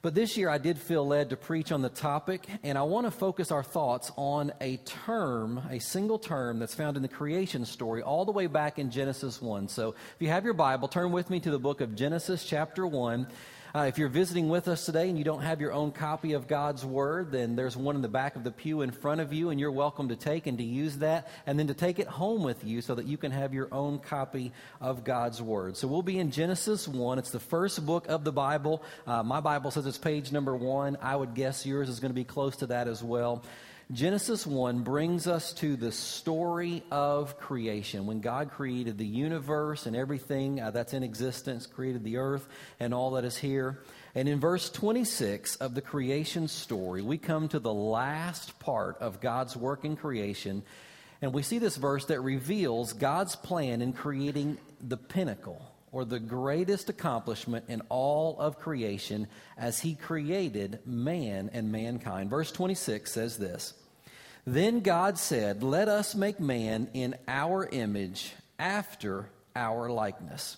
But this year I did feel led to preach on the topic, and I want to focus our thoughts on a term, a single term that's found in the creation story all the way back in Genesis 1. So if you have your Bible, turn with me to the book of Genesis, chapter 1. Uh, if you're visiting with us today and you don't have your own copy of God's Word, then there's one in the back of the pew in front of you, and you're welcome to take and to use that, and then to take it home with you so that you can have your own copy of God's Word. So we'll be in Genesis 1. It's the first book of the Bible. Uh, my Bible says it's page number one. I would guess yours is going to be close to that as well. Genesis 1 brings us to the story of creation. When God created the universe and everything uh, that's in existence, created the earth and all that is here. And in verse 26 of the creation story, we come to the last part of God's work in creation. And we see this verse that reveals God's plan in creating the pinnacle or the greatest accomplishment in all of creation as he created man and mankind. Verse 26 says this Then God said, Let us make man in our image after our likeness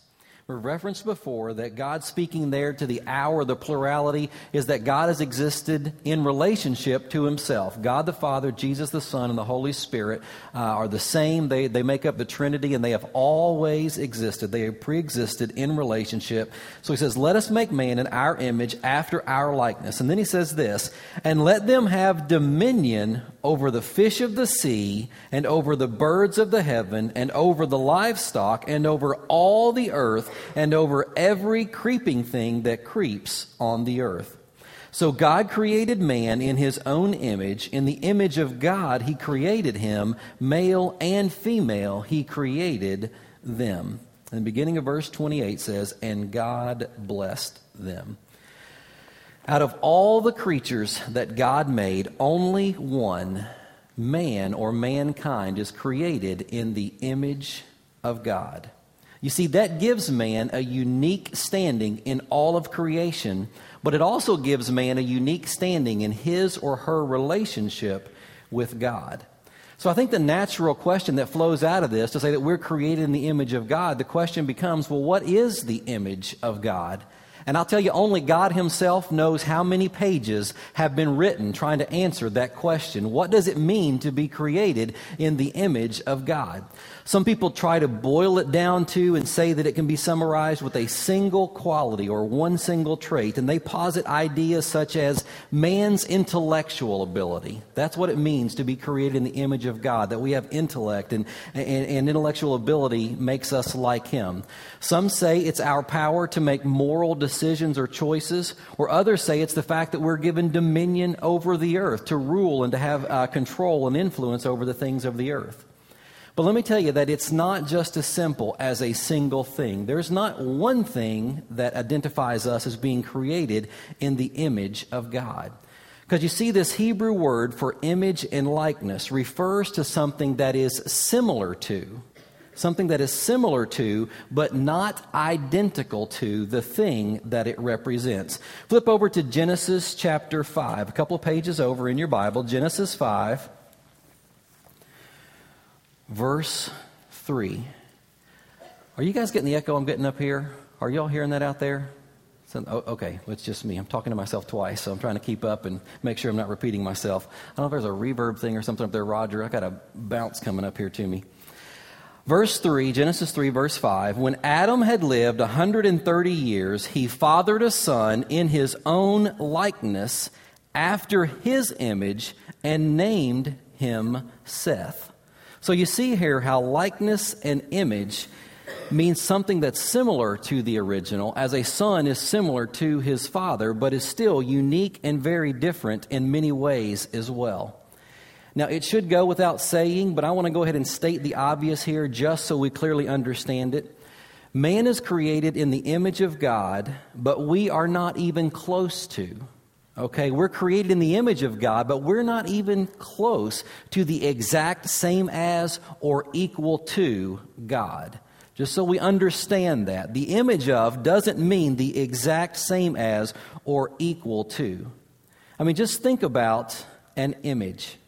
referenced before that God speaking there to the hour, the plurality, is that God has existed in relationship to himself. God the Father, Jesus the Son, and the Holy Spirit uh, are the same. They, they make up the Trinity, and they have always existed. They have pre existed in relationship. So he says, Let us make man in our image after our likeness. And then he says this, and let them have dominion over the fish of the sea, and over the birds of the heaven, and over the livestock, and over all the earth and over every creeping thing that creeps on the earth. So God created man in his own image. In the image of God, he created him. Male and female, he created them. And the beginning of verse 28 says, And God blessed them. Out of all the creatures that God made, only one, man or mankind, is created in the image of God. You see, that gives man a unique standing in all of creation, but it also gives man a unique standing in his or her relationship with God. So I think the natural question that flows out of this to say that we're created in the image of God, the question becomes well, what is the image of God? And I'll tell you, only God Himself knows how many pages have been written trying to answer that question. What does it mean to be created in the image of God? Some people try to boil it down to and say that it can be summarized with a single quality or one single trait. And they posit ideas such as man's intellectual ability. That's what it means to be created in the image of God, that we have intellect and, and, and intellectual ability makes us like Him. Some say it's our power to make moral decisions or choices, or others say it's the fact that we're given dominion over the earth, to rule and to have uh, control and influence over the things of the earth. But let me tell you that it's not just as simple as a single thing. There's not one thing that identifies us as being created in the image of God. Because you see, this Hebrew word for image and likeness refers to something that is similar to, something that is similar to, but not identical to the thing that it represents. Flip over to Genesis chapter 5, a couple of pages over in your Bible, Genesis 5 verse 3. Are you guys getting the echo I'm getting up here? Are y'all hearing that out there? So, oh, okay, it's just me. I'm talking to myself twice, so I'm trying to keep up and make sure I'm not repeating myself. I don't know if there's a reverb thing or something up there, Roger. I got a bounce coming up here to me. Verse 3, Genesis 3, verse 5. When Adam had lived 130 years, he fathered a son in his own likeness, after his image, and named him Seth. So you see here how likeness and image means something that's similar to the original, as a son is similar to his father, but is still unique and very different in many ways as well. Now, it should go without saying, but I want to go ahead and state the obvious here just so we clearly understand it. Man is created in the image of God, but we are not even close to Okay, we're created in the image of God, but we're not even close to the exact same as or equal to God. Just so we understand that. The image of doesn't mean the exact same as or equal to. I mean, just think about an image.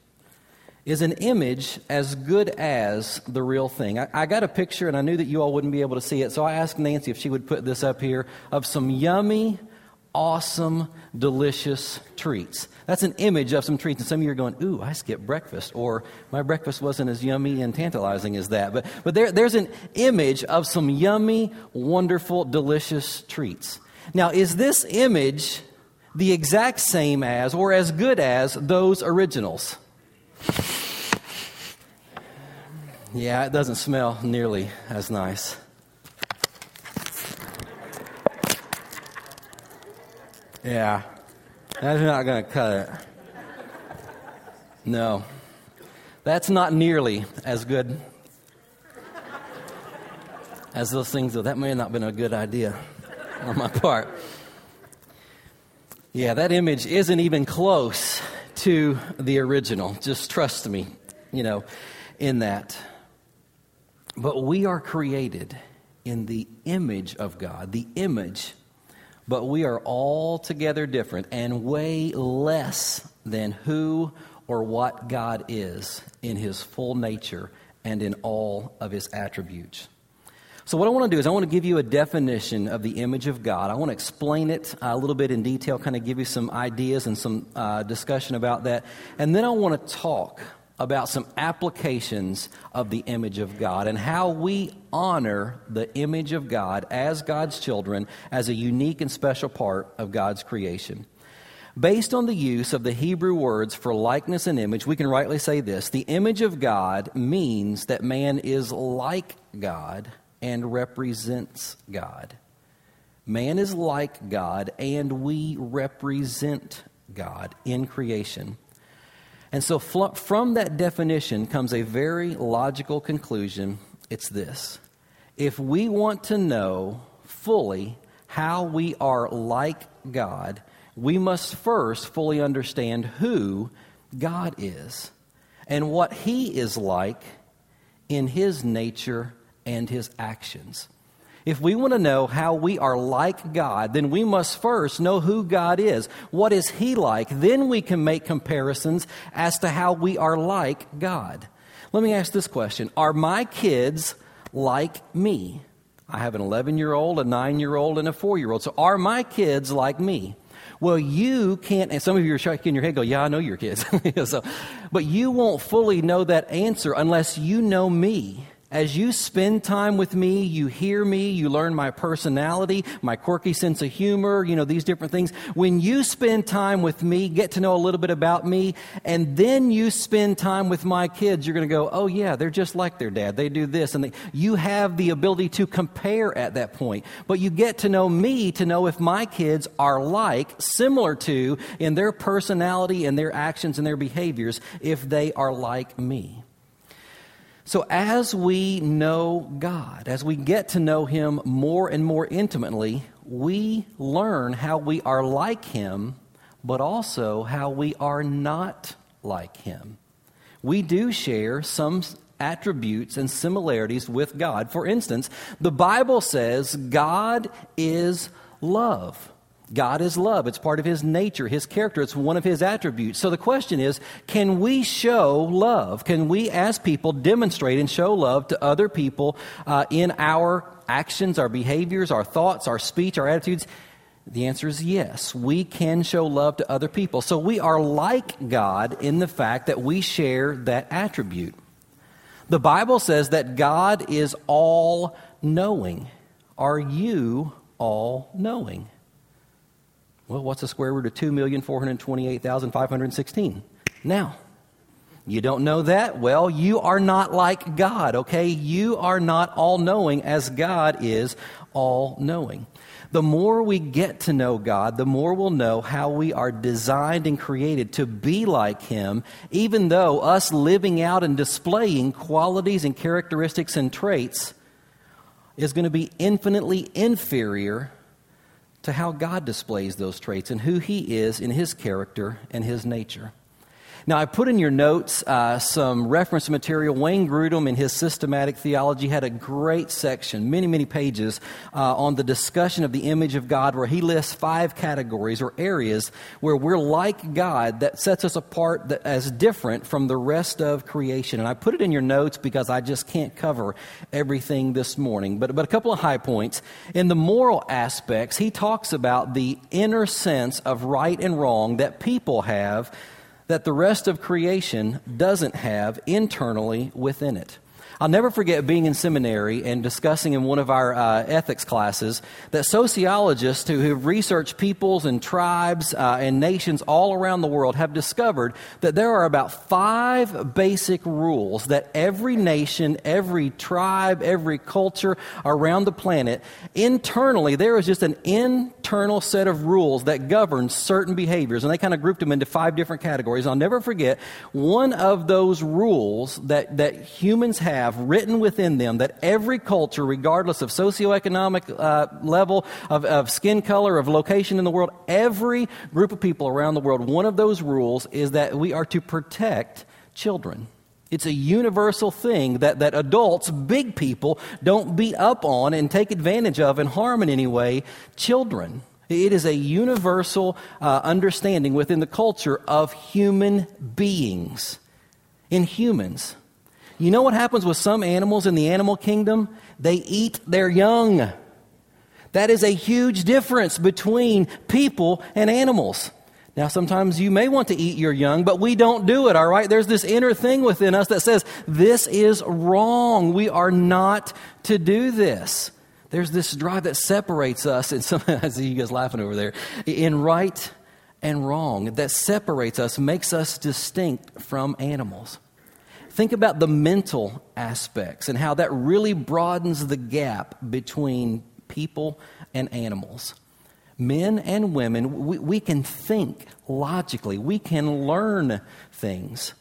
Is an image as good as the real thing? I, I, got a picture, and I knew that you all wouldn't be able to see it, so I asked Nancy if she would put this up here of some yummy awesome, delicious treats. That's an image of some treats. And some of you are going, ooh, I skipped breakfast. Or my breakfast wasn't as yummy and tantalizing as that. But, but there, there's an image of some yummy, wonderful, delicious treats. Now, is this image the exact same as or as good as those originals? Yeah, it doesn't smell nearly as nice. Yeah, that's not going to cut it. No, that's not nearly as good as those things, though. That may have not have been a good idea on my part. Yeah, that image isn't even close to the original. Just trust me, you know, in that. But we are created in the image of God, the image, but we are altogether different and way less than who or what God is in his full nature and in all of his attributes. So, what I want to do is, I want to give you a definition of the image of God. I want to explain it uh, a little bit in detail, kind of give you some ideas and some uh, discussion about that. And then I want to talk about some applications of the image of God and how we honor the image of God as God's children as a unique and special part of God's creation. Based on the use of the Hebrew words for likeness and image, we can rightly say this the image of God means that man is like God and represents God. Man is like God, and we represent God in creation. And so, from that definition comes a very logical conclusion. It's this if we want to know fully how we are like God, we must first fully understand who God is and what He is like in His nature and his actions. If we want to know how we are like God, then we must first know who God is. What is He like? Then we can make comparisons as to how we are like God. Let me ask this question Are my kids like me? I have an 11 year old, a 9 year old, and a 4 year old. So are my kids like me? Well, you can't, and some of you are shaking your head, go, yeah, I know your kids. so, but you won't fully know that answer unless you know me. As you spend time with me, you hear me, you learn my personality, my quirky sense of humor, you know, these different things. When you spend time with me, get to know a little bit about me, and then you spend time with my kids, you're going to go, oh, yeah, they're just like their dad. They do this. And they, you have the ability to compare at that point. But you get to know me to know if my kids are like, similar to, in their personality and their actions and their behaviors, if they are like me. So, as we know God, as we get to know Him more and more intimately, we learn how we are like Him, but also how we are not like Him. We do share some attributes and similarities with God. For instance, the Bible says God is love. God is love. It's part of his nature, his character. It's one of his attributes. So the question is can we show love? Can we, as people, demonstrate and show love to other people uh, in our actions, our behaviors, our thoughts, our speech, our attitudes? The answer is yes. We can show love to other people. So we are like God in the fact that we share that attribute. The Bible says that God is all knowing. Are you all knowing? Well, what's the square root of 2,428,516? Now, you don't know that? Well, you are not like God, okay? You are not all knowing as God is all knowing. The more we get to know God, the more we'll know how we are designed and created to be like Him, even though us living out and displaying qualities and characteristics and traits is going to be infinitely inferior to how God displays those traits and who He is in His character and His nature. Now, I put in your notes uh, some reference material. Wayne Grudem, in his systematic theology, had a great section, many, many pages, uh, on the discussion of the image of God, where he lists five categories or areas where we're like God that sets us apart that, as different from the rest of creation. And I put it in your notes because I just can't cover everything this morning. But, but a couple of high points. In the moral aspects, he talks about the inner sense of right and wrong that people have that the rest of creation doesn't have internally within it. I'll never forget being in seminary and discussing in one of our uh, ethics classes that sociologists who have researched peoples and tribes uh, and nations all around the world have discovered that there are about five basic rules that every nation, every tribe, every culture around the planet, internally, there is just an internal set of rules that govern certain behaviors. And they kind of grouped them into five different categories. I'll never forget one of those rules that, that humans have have written within them that every culture, regardless of socioeconomic uh, level, of, of skin color, of location in the world, every group of people around the world, one of those rules is that we are to protect children. It's a universal thing that, that adults, big people, don't beat up on and take advantage of and harm in any way children. It is a universal uh, understanding within the culture of human beings. In humans. You know what happens with some animals in the animal kingdom? They eat their young. That is a huge difference between people and animals. Now, sometimes you may want to eat your young, but we don't do it, all right? There's this inner thing within us that says, this is wrong. We are not to do this. There's this drive that separates us, and some, I see you guys laughing over there, in right and wrong, that separates us, makes us distinct from animals. Think about the mental aspects and how that really broadens the gap between people and animals. Men and women, we, we can think logically, we can learn things.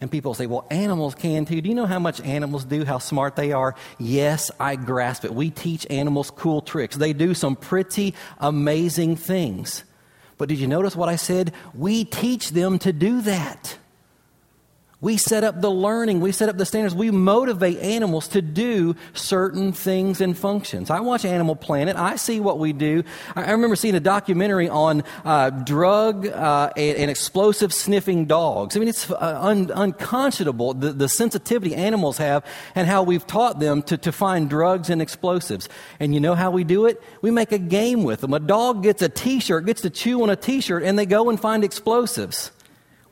And people say, well, animals can too. Do you know how much animals do, how smart they are? Yes, I grasp it. We teach animals cool tricks. They do some pretty amazing things. But did you notice what I said? We teach them to do that. We set up the learning, we set up the standards, we motivate animals to do certain things and functions. I watch Animal Planet, I see what we do. I remember seeing a documentary on uh, drug uh, and, explosive sniffing dogs. I mean, it's uh, un- unconscionable the, the, sensitivity animals have and how we've taught them to, to find drugs and explosives. And you know how we do it? We make a game with them. A dog gets a t shirt, gets to chew on a t shirt, and they go and find explosives.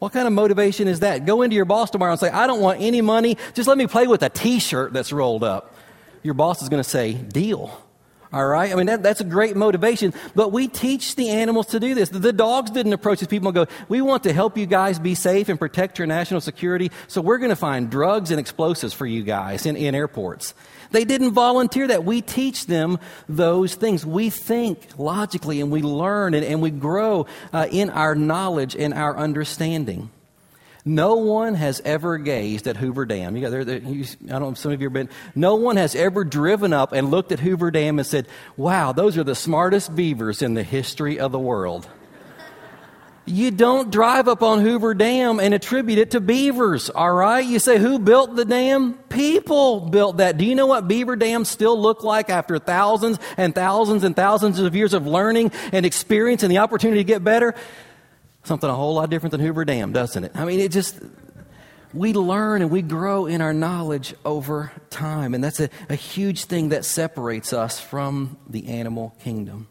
What kind of motivation is that? Go into your boss tomorrow and say, I don't want any money. Just let me play with a t shirt that's rolled up. Your boss is going to say, Deal. All right? I mean, that, that's a great motivation. But we teach the animals to do this. The dogs didn't approach these people and go, We want to help you guys be safe and protect your national security, so we're going to find drugs and explosives for you guys in, in airports. They didn't volunteer that. We teach them those things. We think logically and we learn and, and we grow uh, in our knowledge and our understanding. No one has ever gazed at Hoover Dam. You got there, there you, I don't know if some of you have been. No one has ever driven up and looked at Hoover Dam and said, wow, those are the smartest beavers in the history of the world. You don't drive up on Hoover Dam and attribute it to beavers, all right? You say, who built the dam? People built that. Do you know what beaver dams still look like after thousands and thousands and thousands of years of learning and experience and the opportunity to get better? Something a whole lot different than Hoover Dam, doesn't it? I mean, it just, we learn and we grow in our knowledge over time. And that's a, a huge thing that separates us from the animal kingdom.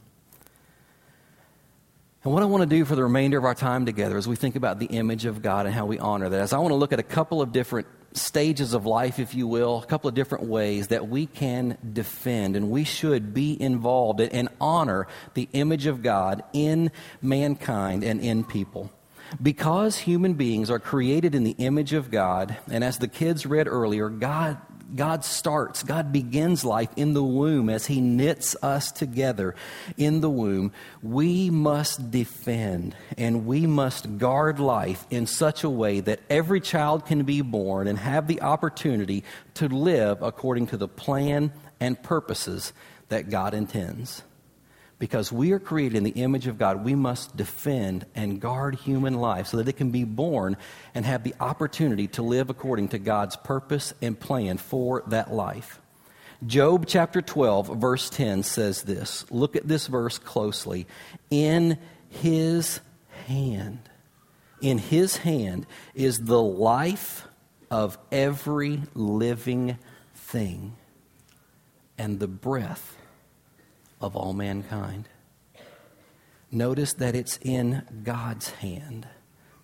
And what I want to do for the remainder of our time together as we think about the image of God and how we honor that is I want to look at a couple of different stages of life, if you will, a couple of different ways that we can defend and we should be involved in and honor the image of God in mankind and in people. Because human beings are created in the image of God, and as the kids read earlier, God God starts, God begins life in the womb as He knits us together in the womb. We must defend and we must guard life in such a way that every child can be born and have the opportunity to live according to the plan and purposes that God intends because we are created in the image of God, we must defend and guard human life so that it can be born and have the opportunity to live according to God's purpose and plan for that life. Job chapter 12, verse 10 says this. Look at this verse closely. In his hand, in his hand is the life of every living thing and the breath of all mankind. Notice that it's in God's hand,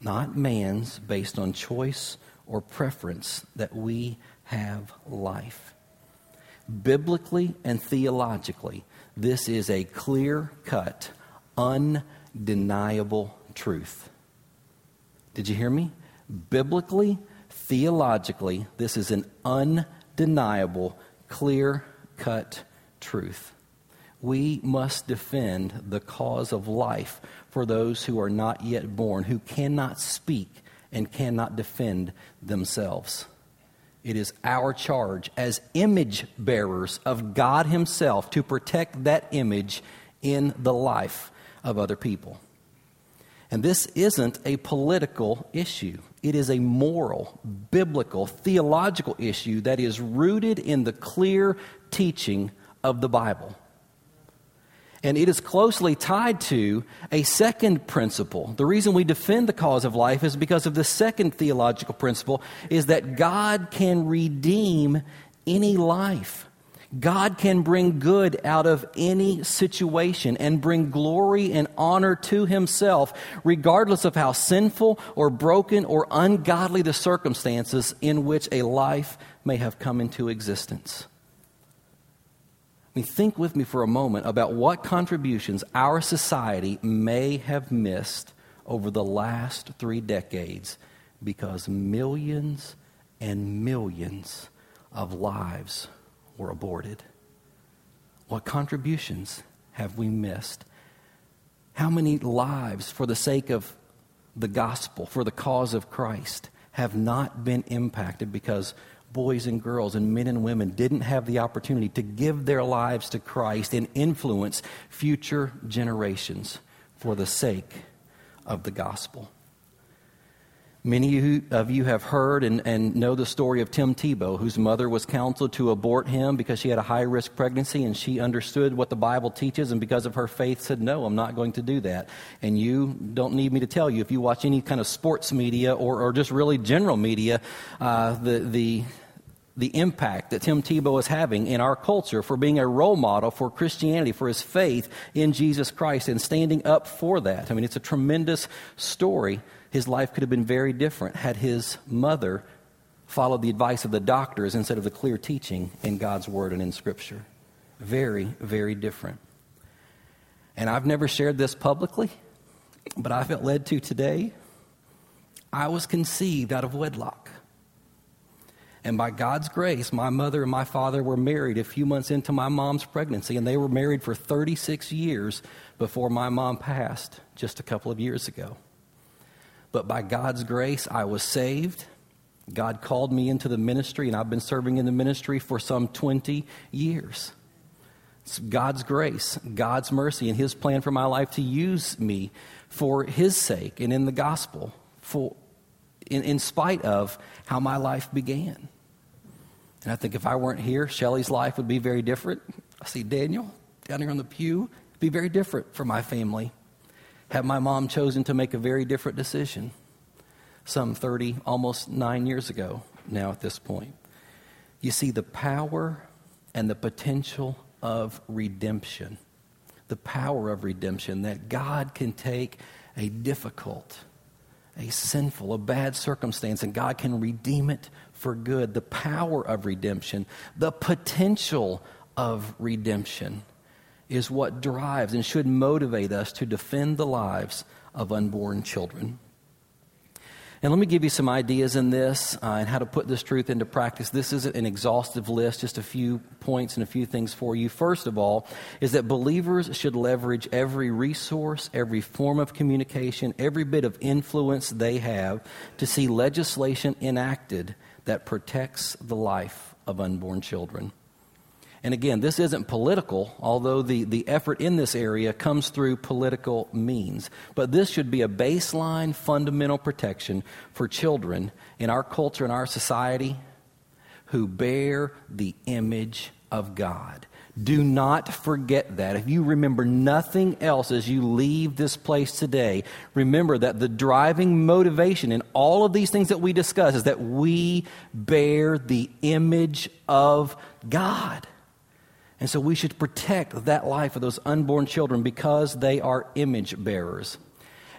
not man's, based on choice or preference, that we have life. Biblically and theologically, this is a clear cut, undeniable truth. Did you hear me? Biblically, theologically, this is an undeniable, clear cut truth. We must defend the cause of life for those who are not yet born, who cannot speak and cannot defend themselves. It is our charge as image bearers of God Himself to protect that image in the life of other people. And this isn't a political issue. It is a moral, biblical, theological issue that is rooted in the clear teaching of the Bible. And it is closely tied to a second principle. The reason we defend the cause of life is because of the second theological principle is that God can redeem any life. God can bring good out of any situation and bring glory and honor to himself, regardless of how sinful or broken or ungodly the circumstances in which a life may have come into existence. Mean, think with me for a moment about what contributions our society may have missed over the last three decades because millions and millions of lives were aborted. What contributions have we missed? How many lives, for the sake of the gospel, for the cause of Christ, have not been impacted because boys and girls and men and women didn't have the opportunity to give their lives to Christ and influence future generations for the sake of the gospel. Many of you have heard and, and know the story of Tim Tebow, whose mother was counseled to abort him because she had a high risk pregnancy and she understood what the Bible teaches, and because of her faith, said, No, I'm not going to do that. And you don't need me to tell you, if you watch any kind of sports media or, or just really general media, uh, the, the, the impact that Tim Tebow is having in our culture for being a role model for Christianity, for his faith in Jesus Christ, and standing up for that. I mean, it's a tremendous story his life could have been very different had his mother followed the advice of the doctors instead of the clear teaching in God's Word and in Scripture. Very, very different. And I've never shared this publicly, but I felt led to today. I was conceived out of wedlock. And by God's grace, my mother and my father were married a few months into my mom's pregnancy, and they were married for 36 years before my mom passed just a couple of years ago. But by God's grace, I was saved. God called me into the ministry, and I've been serving in the ministry for some 20 years. It's God's grace, God's mercy, and His plan for my life to use me for His sake and in the gospel, for, in, in spite of how my life began. And I think if I weren't here, Shelly's life would be very different. I see Daniel down here on the pew, be very different for my family had my mom chosen to make a very different decision some 30, almost nine years ago now at this point. You see, the power and the potential of redemption, the power of redemption, that God can take a difficult, a sinful, a bad circumstance, and God can redeem it for good. The power of redemption, the potential of redemption is what drives and should motivate us to defend the lives of unborn children. And let me give you some ideas in this uh, and how to put this truth into practice. This isn't an exhaustive list, just a few points and a few things for you. First of all, is that believers should leverage every resource, every form of communication, every bit of influence they have to see legislation enacted that protects the life of unborn children. And again, this isn't political, although the, the effort in this area comes through political means. But this should be a baseline, fundamental protection for children in our culture and our society who bear the image of God. Do not forget that. If you remember nothing else as you leave this place today, remember that the driving motivation in all of these things that we discuss is that we bear the image of God. And so we should protect that life of those unborn children because they are image bearers.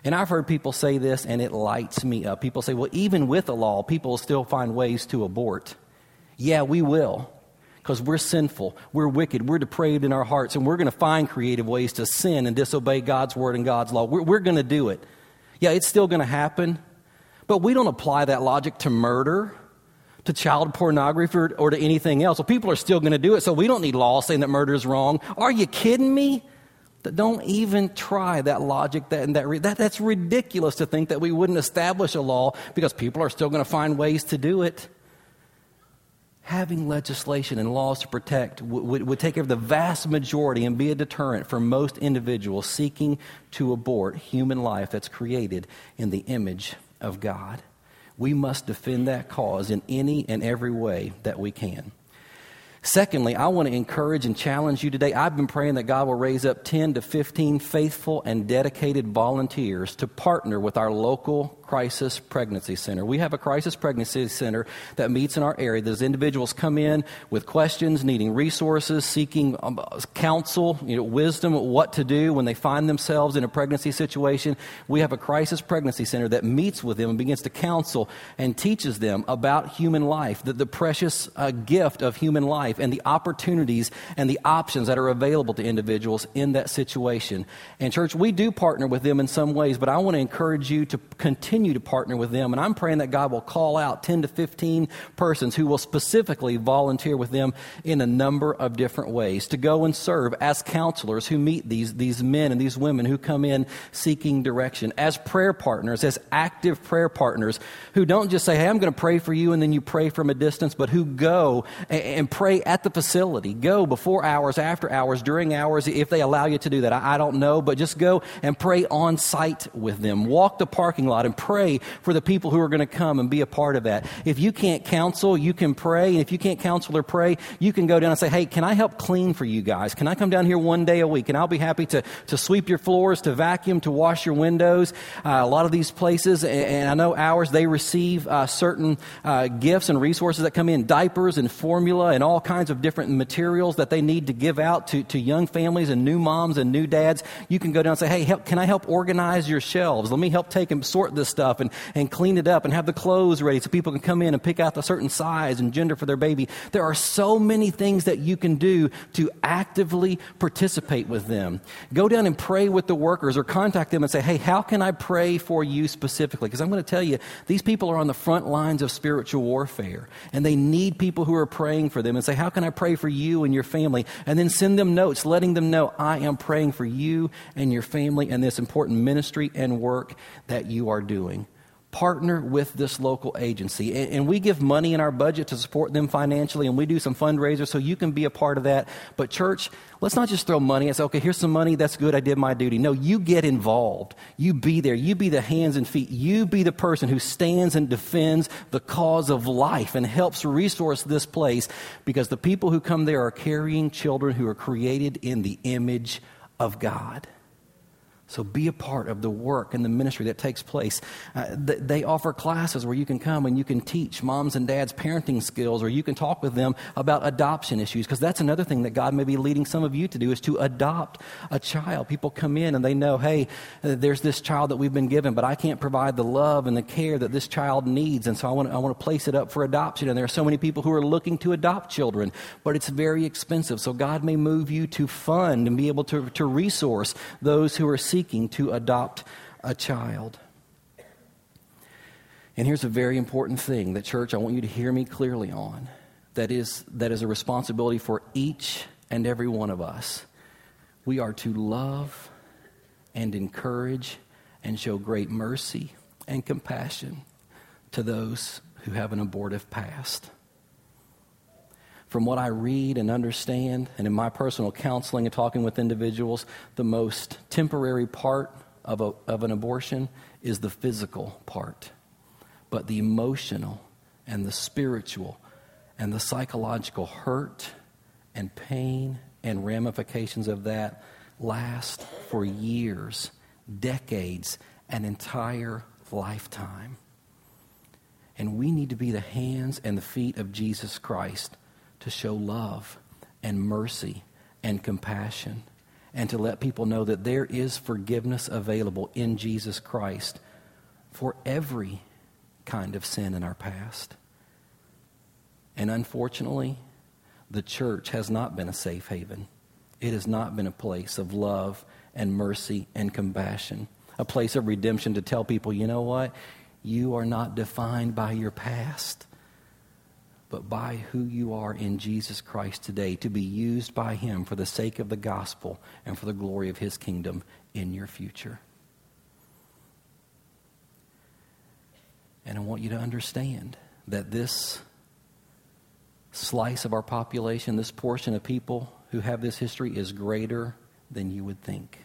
And I've heard people say this, and it lights me up. People say, well, even with the law, people will still find ways to abort. Yeah, we will because we're sinful, we're wicked, we're depraved in our hearts, and we're going to find creative ways to sin and disobey God's word and God's law. We're, we're going to do it. Yeah, it's still going to happen, but we don't apply that logic to murder, to child pornography, or, or to anything else. Well, people are still going to do it, so we don't need law saying that murder is wrong. Are you kidding me? Don't even try that logic. That, that, that, that's ridiculous to think that we wouldn't establish a law because people are still going to find ways to do it having legislation and laws to protect would, would take care of the vast majority and be a deterrent for most individuals seeking to abort human life that's created in the image of God. We must defend that cause in any and every way that we can. Secondly, I want to encourage and challenge you today. I've been praying that God will raise up 10 to 15 faithful and dedicated volunteers to partner with our local Crisis Pregnancy Center. We have a Crisis Pregnancy Center that meets in our area. Those individuals come in with questions, needing resources, seeking um, counsel, you know, wisdom, what to do when they find themselves in a pregnancy situation. We have a Crisis Pregnancy Center that meets with them and begins to counsel and teaches them about human life, the, the precious uh, gift of human life, and the opportunities and the options that are available to individuals in that situation. And, church, we do partner with them in some ways, but I want to encourage you to continue continue to partner with them. And I'm praying that God will call out 10 to 15 persons who will specifically volunteer with them in a number of different ways to go and serve as counselors who meet these, these men and these women who come in seeking direction, as prayer partners, as active prayer partners who don't just say, Hey, I'm going to pray for you, and then you pray from a distance, but who go and, pray at the facility. Go before hours, after hours, during hours, if they allow you to do that. I, I don't know, but just go and pray on site with them. Walk the parking lot and pray pray for the people who are going to come and be a part of that. If you can't counsel, you can pray. And if you can't counsel or pray, you can go down and say, hey, can I help clean for you guys? Can I come down here one day a week? And I'll be happy to, to sweep your floors, to vacuum, to wash your windows. Uh, a lot of these places, and, I know ours, they receive uh, certain uh, gifts and resources that come in diapers and formula and all kinds of different materials that they need to give out to, to young families and new moms and new dads. You can go down and say, hey, help, can I help organize your shelves? Let me help take and sort this stuff stuff and, and clean it up and have the clothes ready so people can come in and pick out the certain size and gender for their baby. There are so many things that you can do to actively participate with them. Go down and pray with the workers or contact them and say, hey, how can I pray for you specifically? Because I'm going to tell you, these people are on the front lines of spiritual warfare and they need people who are praying for them and say, how can I pray for you and your family? And then send them notes letting them know, I am praying for you and your family and this important ministry and work that you are doing partner with this local agency. And, and, we give money in our budget to support them financially, and we do some fundraisers so you can be a part of that. But, church, let's not just throw money and say, okay, here's some money, that's good, I did my duty. No, you get involved. You be there. You be the hands and feet. You be the person who stands and defends the cause of life and helps resource this place because the people who come there are carrying children who are created in the image of God. So be a part of the work and the ministry that takes place. Uh, th- they offer classes where you can come and you can teach moms and dads parenting skills, or you can talk with them about adoption issues, because that's another thing that God may be leading some of you to do is to adopt a child. People come in and they know, hey, uh, there's this child that we've been given, but I can't provide the love and the care that this child needs, and so I want to I want to place it up for adoption. And there are so many people who are looking to adopt children, but it's very expensive. So God may move you to fund and be able to, to resource those who are seeking seeking to adopt a child. And here's a very important thing that, church, I want you to hear me clearly on. That is, that is a responsibility for each and every one of us. We are to love and encourage and show great mercy and compassion to those who have an abortive past. From what I read and understand, and in my personal counseling and talking with individuals, the most temporary part of, a, of an abortion is the physical part. But the emotional and the spiritual and the psychological hurt and pain and ramifications of that last for years, decades, an entire lifetime. And we need to be the hands and the feet of Jesus Christ to show love and mercy and compassion and to let people know that there is forgiveness available in Jesus Christ for every kind of sin in our past. And unfortunately, the church has not been a safe haven. It has not been a place of love and mercy and compassion, a place of redemption to tell people, you know what? You are not defined by your past but by who you are in Jesus Christ today to be used by Him for the sake of the gospel and for the glory of His kingdom in your future. And I want you to understand that this slice of our population, this portion of people who have this history, is greater than you would think.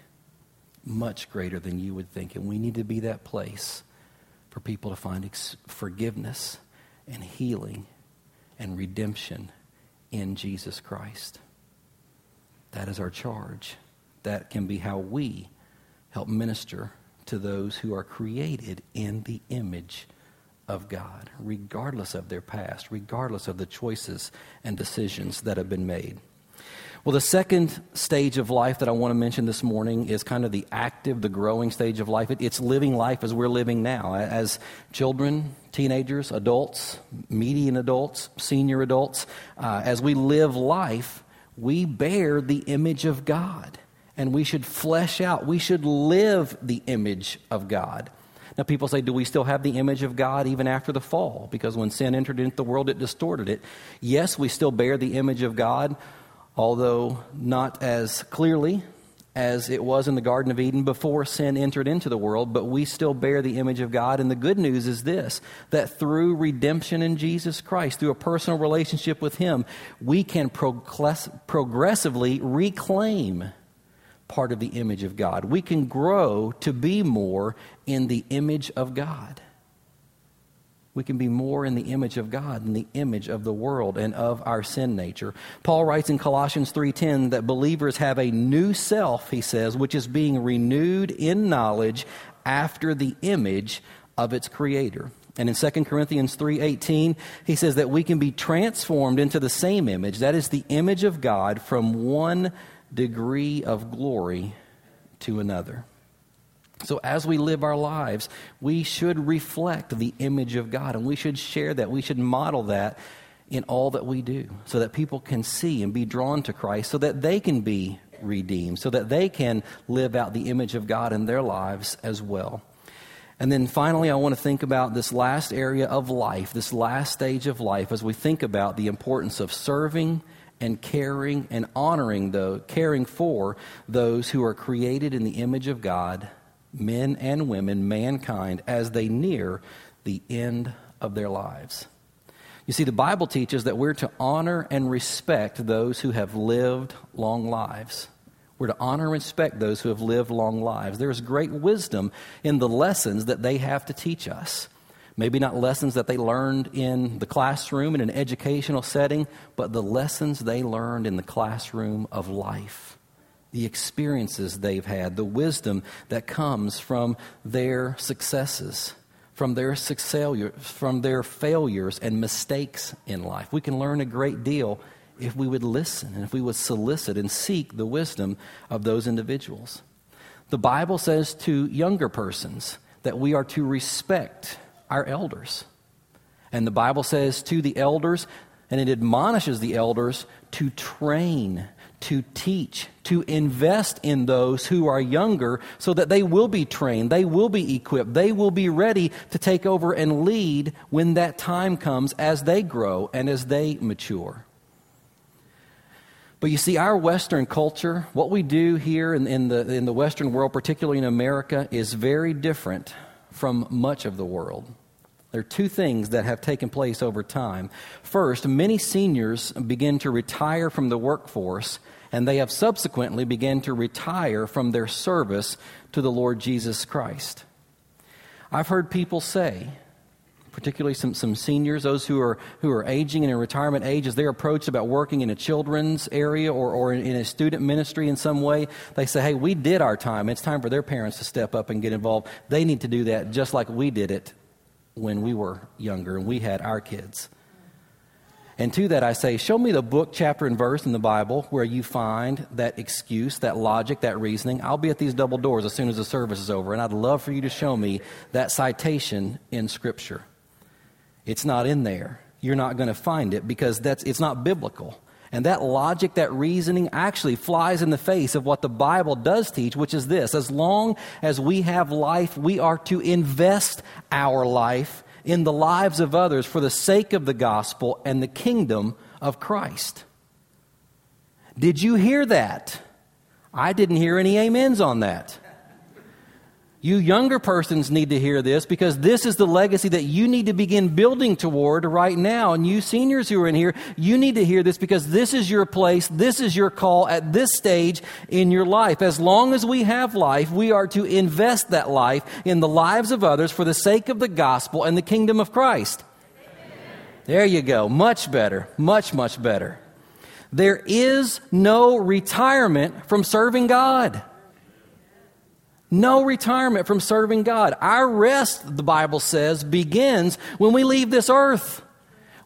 Much greater than you would think. And we need to be that place for people to find ex- forgiveness and healing and redemption in Jesus Christ. That is our charge. That can be how we help minister to those who are created in the image of God, regardless of their past, regardless of the choices and decisions that have been made. Well, the second stage of life that I want to mention this morning is kind of the active, the growing stage of life. It, it's living life as we're living now, as children, teenagers, adults, median adults, senior adults. Uh, as we live life, we bear the image of God, and we should flesh out, we should live the image of God. Now, people say, do we still have the image of God even after the fall? Because when sin entered into the world, it distorted it. Yes, we still bear the image of God although not as clearly as it was in the Garden of Eden before sin entered into the world, but we still bear the image of God. And the good news is this that through redemption in Jesus Christ, through a personal relationship with Him, we can progressively reclaim part of the image of God. We can grow to be more in the image of God we can be more in the image of God than the image of the world and of our sin nature. Paul writes in Colossians 3:10 that believers have a new self, he says, which is being renewed in knowledge after the image of its creator. And in 2 Corinthians 3:18, he says that we can be transformed into the same image, that is the image of God from one degree of glory to another. So, as we live our lives, we should reflect the image of God and we should share that. We should model that in all that we do so that people can see and be drawn to Christ, so that they can be redeemed, so that they can live out the image of God in their lives as well. And then finally, I want to think about this last area of life, this last stage of life, as we think about the importance of serving and caring and honoring the caring for those who are created in the image of God men and women, mankind, as they near the end of their lives. You see, the Bible teaches that we're to honor and respect those who have lived long lives. We're to honor and respect those who have lived long lives. There's great wisdom in the lessons that they have to teach us. Maybe not lessons that they learned in the classroom in an educational setting, but the lessons they learned in the classroom of life the experiences they've had, the wisdom that comes from their successes, from their success, from their failures and mistakes in life. We can learn a great deal if we would listen and if we would solicit and seek the wisdom of those individuals. The Bible says to younger persons that we are to respect our elders. And the Bible says to the elders, and it admonishes the elders to train to teach, to invest in those who are younger so that they will be trained, they will be equipped, they will be ready to take over and lead when that time comes as they grow and as they mature. But you see, our Western culture, what we do here in, in, the, in the Western world, particularly in America, is very different from much of the world. There are two things that have taken place over time. First, many seniors begin to retire from the workforce, and they have subsequently begun to retire from their service to the Lord Jesus Christ. I've heard people say, particularly some, some seniors, those who are, who are aging and in retirement age, as they're approached about working in a children's area or, or in, in a student ministry in some way, they say, hey, we did our time. It's time for their parents to step up and get involved. They need to do that just like we did it when we were younger and we had our kids. And to that I say, show me the book, chapter, and verse in the Bible where you find that excuse, that logic, that reasoning. I'll be at these double doors as soon as the service is over, and I'd love for you to show me that citation in Scripture. It's not in there. You're not going to find it because that's, it's not biblical. And that logic, that reasoning actually flies in the face of what the Bible does teach, which is this as long as we have life, we are to invest our life in the lives of others for the sake of the gospel and the kingdom of Christ. Did you hear that? I didn't hear any amens on that. You younger persons need to hear this because this is the legacy that you need to begin building toward right now. And you seniors who are in here, you need to hear this because this is your place, this is your call at this stage in your life. As long as we have life, we are to invest that life in the lives of others for the sake of the gospel and the kingdom of Christ. There you go. Much better. Much, much better. There is no retirement from serving God. No retirement from serving God. Our rest, the Bible says, begins when we leave this earth.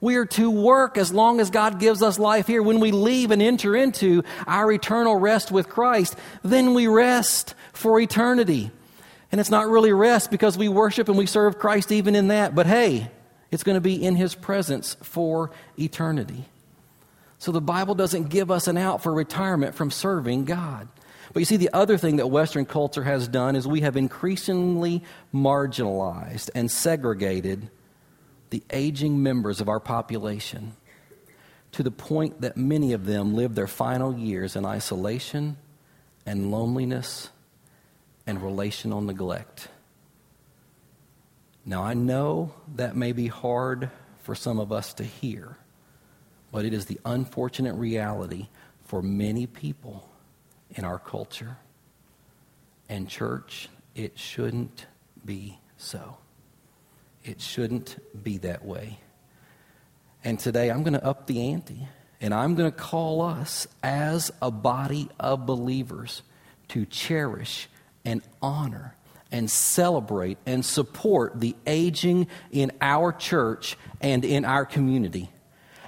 We are to work as long as God gives us life here. When we leave and enter into our eternal rest with Christ, then we rest for eternity. And it's not really rest because we worship and we serve Christ even in that, but hey, it's going to be in His presence for eternity. So the Bible doesn't give us an out for retirement from serving God. But you see, the other thing that Western culture has done is we have increasingly marginalized and segregated the aging members of our population to the point that many of them live their final years in isolation and loneliness and relational neglect. Now, I know that may be hard for some of us to hear, but it is the unfortunate reality for many people in our culture. And, church, it shouldn't be so. It shouldn't be that way. And today I'm going to up the ante and I'm going to call us as a body of believers to cherish and honor and celebrate and support the aging in our church and in our community.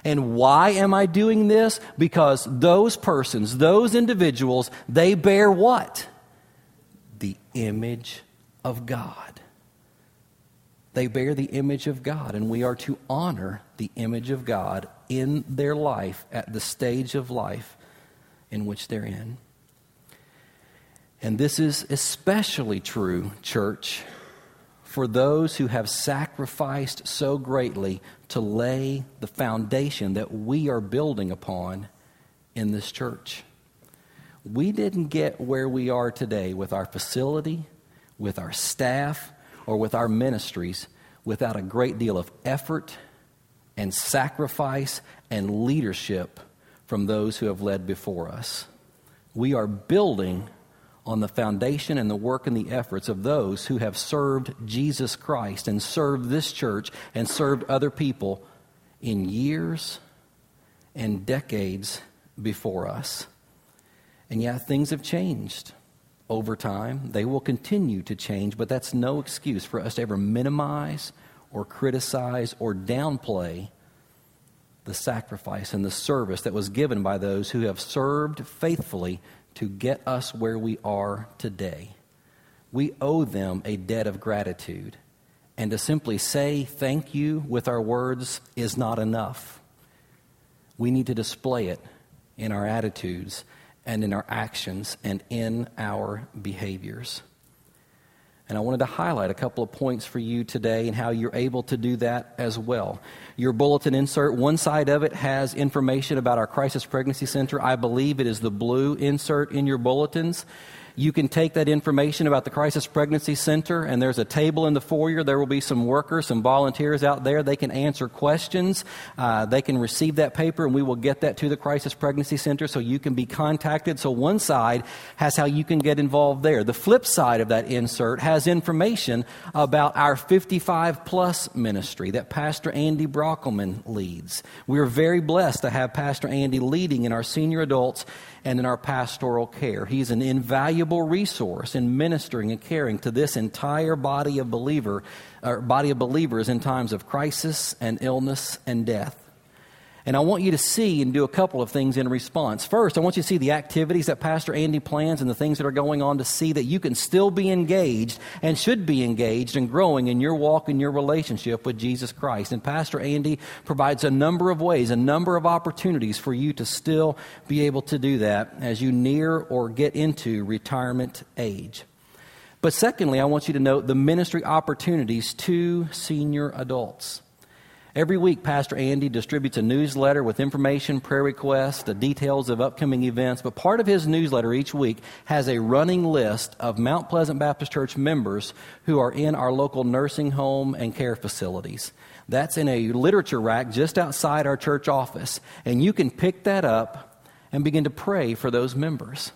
And why am I doing this? Because those persons, those individuals, they bear what? The image of God. They bear the image of God, and we are to honor the image of God in their life at the stage of life in which they're in. And this is especially true, church, for those who have sacrificed so greatly to lay the foundation that we are building upon in this church. We didn't get where we are today with our facility, with our staff, or with our ministries without a great deal of effort and sacrifice and leadership from those who have led before us. We are building on the foundation and the work and the efforts of those who have served Jesus Christ and served this church and served other people in years and decades before us. And yet, things have changed over time. They will continue to change, but that's no excuse for us to ever minimize or criticize or downplay the sacrifice and the service that was given by those who have served faithfully to get us where we are today. We owe them a debt of gratitude. And to simply say thank you with our words is not enough. We need to display it in our attitudes and in our actions and in our behaviors. And I wanted to highlight a couple of points for you today and how you're able to do that as well. Your bulletin insert, one side of it has information about our Crisis Pregnancy Center. I believe it is the blue insert in your bulletins. You can take that information about the Crisis Pregnancy Center, and there's a table in the foyer. There will be some workers, some volunteers out there. They can answer questions. Uh, they can receive that paper, and we will get that to the Crisis Pregnancy Center so you can be contacted. So one side has how you can get involved there. The flip side of that insert has information about our 55 plus ministry that Pastor Andy Brockelman leads. We are very blessed to have Pastor Andy leading in our senior adults and in our pastoral care. He's an invaluable resource in ministering and caring to this entire body of believer, body of believers in times of crisis and illness and death. And I want you to see and do a couple of things in response. First, I want you to see the activities that Pastor Andy plans and the things that are going on to see that you can still be engaged and should be engaged and growing in your walk and your relationship with Jesus Christ. And Pastor Andy provides a number of ways, a number of opportunities for you to still be able to do that as you near or get into retirement age. But secondly, I want you to note the ministry opportunities to senior adults. Every week, Pastor Andy distributes a newsletter with information, prayer requests, the details of upcoming events. But part of his newsletter each week has a running list of Mount Pleasant Baptist Church members who are in our local nursing home and care facilities. That's in a literature rack just outside our church office. And you can pick that up and begin to pray for those members.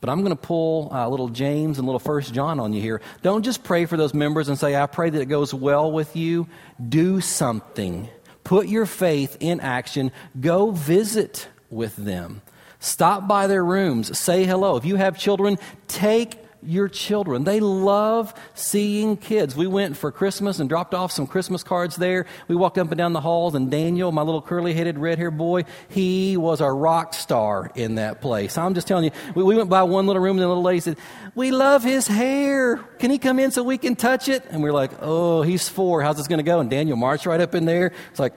But I'm going to pull uh, little James and little First John on you here. Don't just pray for those members and say, I pray that it goes well with you. Do something. Put your faith in action. Go visit with them. Stop by their rooms. Say hello. If you have children, take your children. They love seeing kids. We went for Christmas and dropped off some Christmas cards there. We walked up and down the halls, and Daniel, my little curly headed red haired boy, he was a rock star in that place. I'm just telling you, we, we went by one little room, and the little lady said, We love his hair. Can he come in so we can touch it? And we we're like, Oh, he's four. How's this going to go? And Daniel marched right up in there. It's like,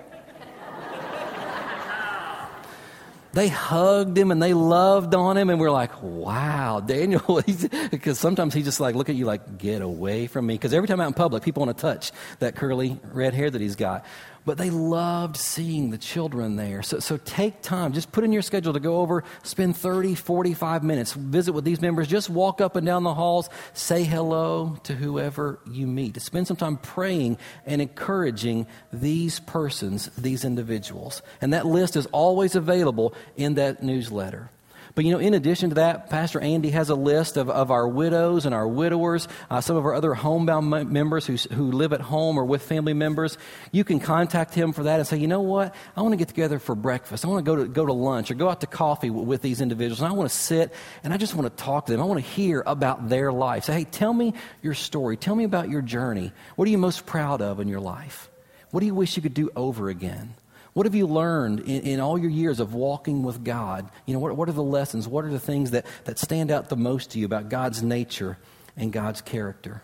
they hugged him and they loved on him and we're like wow daniel because sometimes he just like look at you like get away from me. Because every time out in public people want to touch that curly red hair that he's got but they loved seeing the children there. So, so take time, just put in your schedule to go over, spend 30, 45 minutes, visit with these members, just walk up and down the halls, say hello to whoever you meet. To Spend some time praying and encouraging these persons, these individuals. And that list is always available in that newsletter. But you know, in addition to that, Pastor Andy has a list of, of our widows and our widowers, uh, some of our other homebound m- members who, who live at home or with family members. You can contact him for that and say, you know what? I want to get together for breakfast. I want to go to, go to lunch or go out to coffee w- with these individuals. And I want to sit and I just want to talk to them. I want to hear about their life. Say, hey, tell me your story. Tell me about your journey. What are you most proud of in your life? What do you wish you could do over again? What have you learned in, in, all your years of walking with God? You know, what, what are the lessons? What are the things that, that stand out the most to you about God's nature and God's character?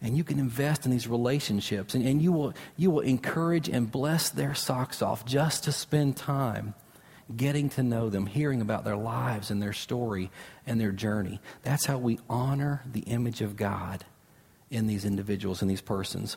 And you can invest in these relationships, and, and you, will, you will encourage and bless their socks off just to spend time getting to know them, hearing about their lives and their story and their journey. That's how we honor the image of God in these individuals and these persons.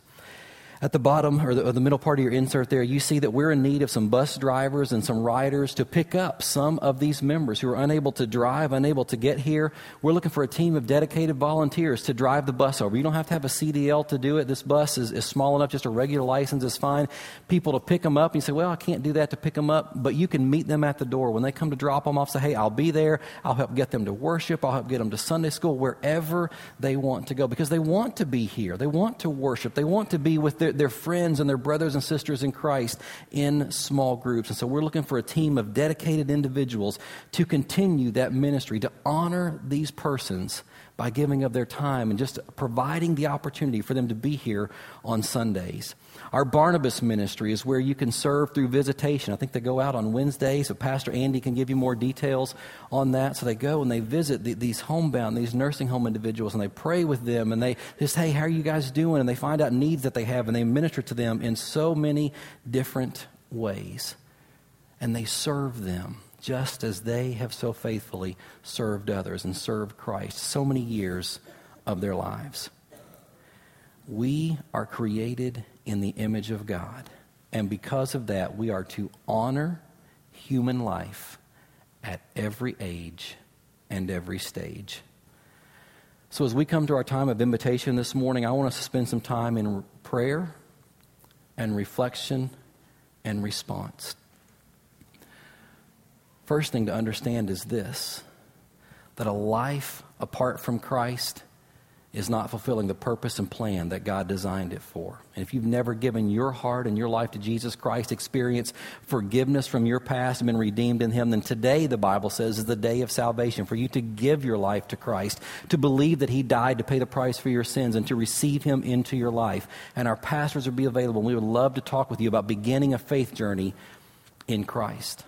At the bottom or the, or the, middle part of your insert there, you see that we're in need of some bus drivers and some riders to pick up some of these members who are unable to drive, unable to get here. We're looking for a team of dedicated volunteers to drive the bus over. You don't have to have a CDL to do it. This bus is, is small enough, just a regular license is fine. People to pick them up. And you say, well, I can't do that to pick them up, but you can meet them at the door. When they come to drop them off, say, hey, I'll be there. I'll help get them to worship. I'll help get them to Sunday school, wherever they want to go, because they want to be here. They want to worship. They want to be with their their friends and their brothers and sisters in Christ in small groups. And so we're looking for a team of dedicated individuals to continue that ministry, to honor these persons by giving of their time and just providing the opportunity for them to be here on Sundays. Our Barnabas ministry is where you can serve through visitation. I think they go out on Wednesdays, so Pastor Andy can give you more details on that. So they go and they visit the, these homebound, these nursing home individuals, and they pray with them, and they just, hey, how are you guys doing? And they find out needs that they have, and they minister to them in so many different ways. And they serve them just as they have so faithfully served others and served Christ so many years of their lives. We are created in the image of God. And because of that, we are to honor human life at every age and every stage. So, as we come to our time of invitation this morning, I want us to spend some time in prayer and reflection and response. First thing to understand is this that a life apart from Christ is not fulfilling the purpose and plan that God designed it for. And if you've never given your heart and your life to Jesus Christ, experienced forgiveness from your past and been redeemed in Him, then today, the Bible says, is the day of salvation for you to give your life to Christ, to believe that He died to pay the price for your sins, and to receive Him into your life. And our pastors will be available. and We would love to talk with you about beginning a faith journey in Christ.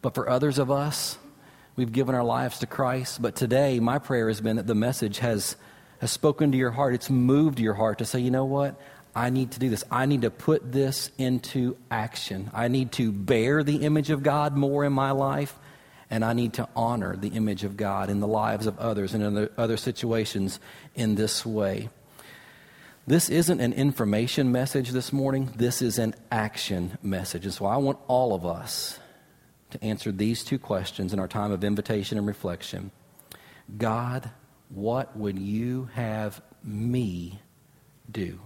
But for others of us, we've given our lives to Christ. But today, my prayer has been that the message has has spoken to your heart, it's moved your heart to say, you know what? I need to do this. I need to put this into action. I need to bear the image of God more in my life, and I need to honor the image of God in the lives of others and in other situations in this way. This isn't an information message this morning, this is an action message. And so I want all of us to answer these two questions in our time of invitation and reflection God, what would you have me do?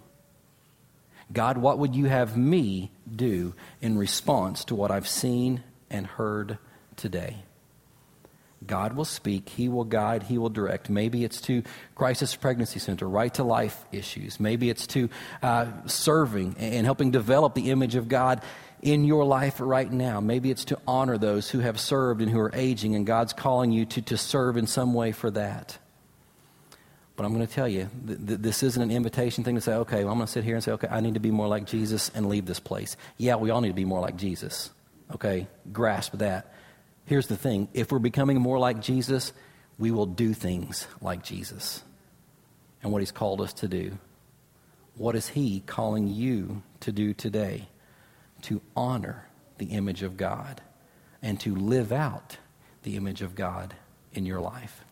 God, what would you have me do in response to what I've seen and heard today? God will speak, He will guide, He will direct. Maybe it's to Crisis Pregnancy Center, right to life issues. Maybe it's to uh, serving and helping develop the image of God in your life right now. Maybe it's to honor those who have served and who are aging, and God's calling you to, to serve in some way for that. But I'm going to tell you, th- th- this isn't an invitation thing to say, okay, well, I'm going to sit here and say, okay, I need to be more like Jesus and leave this place. Yeah, we all need to be more like Jesus. Okay, grasp that. Here's the thing if we're becoming more like Jesus, we will do things like Jesus and what he's called us to do. What is he calling you to do today? To honor the image of God and to live out the image of God in your life.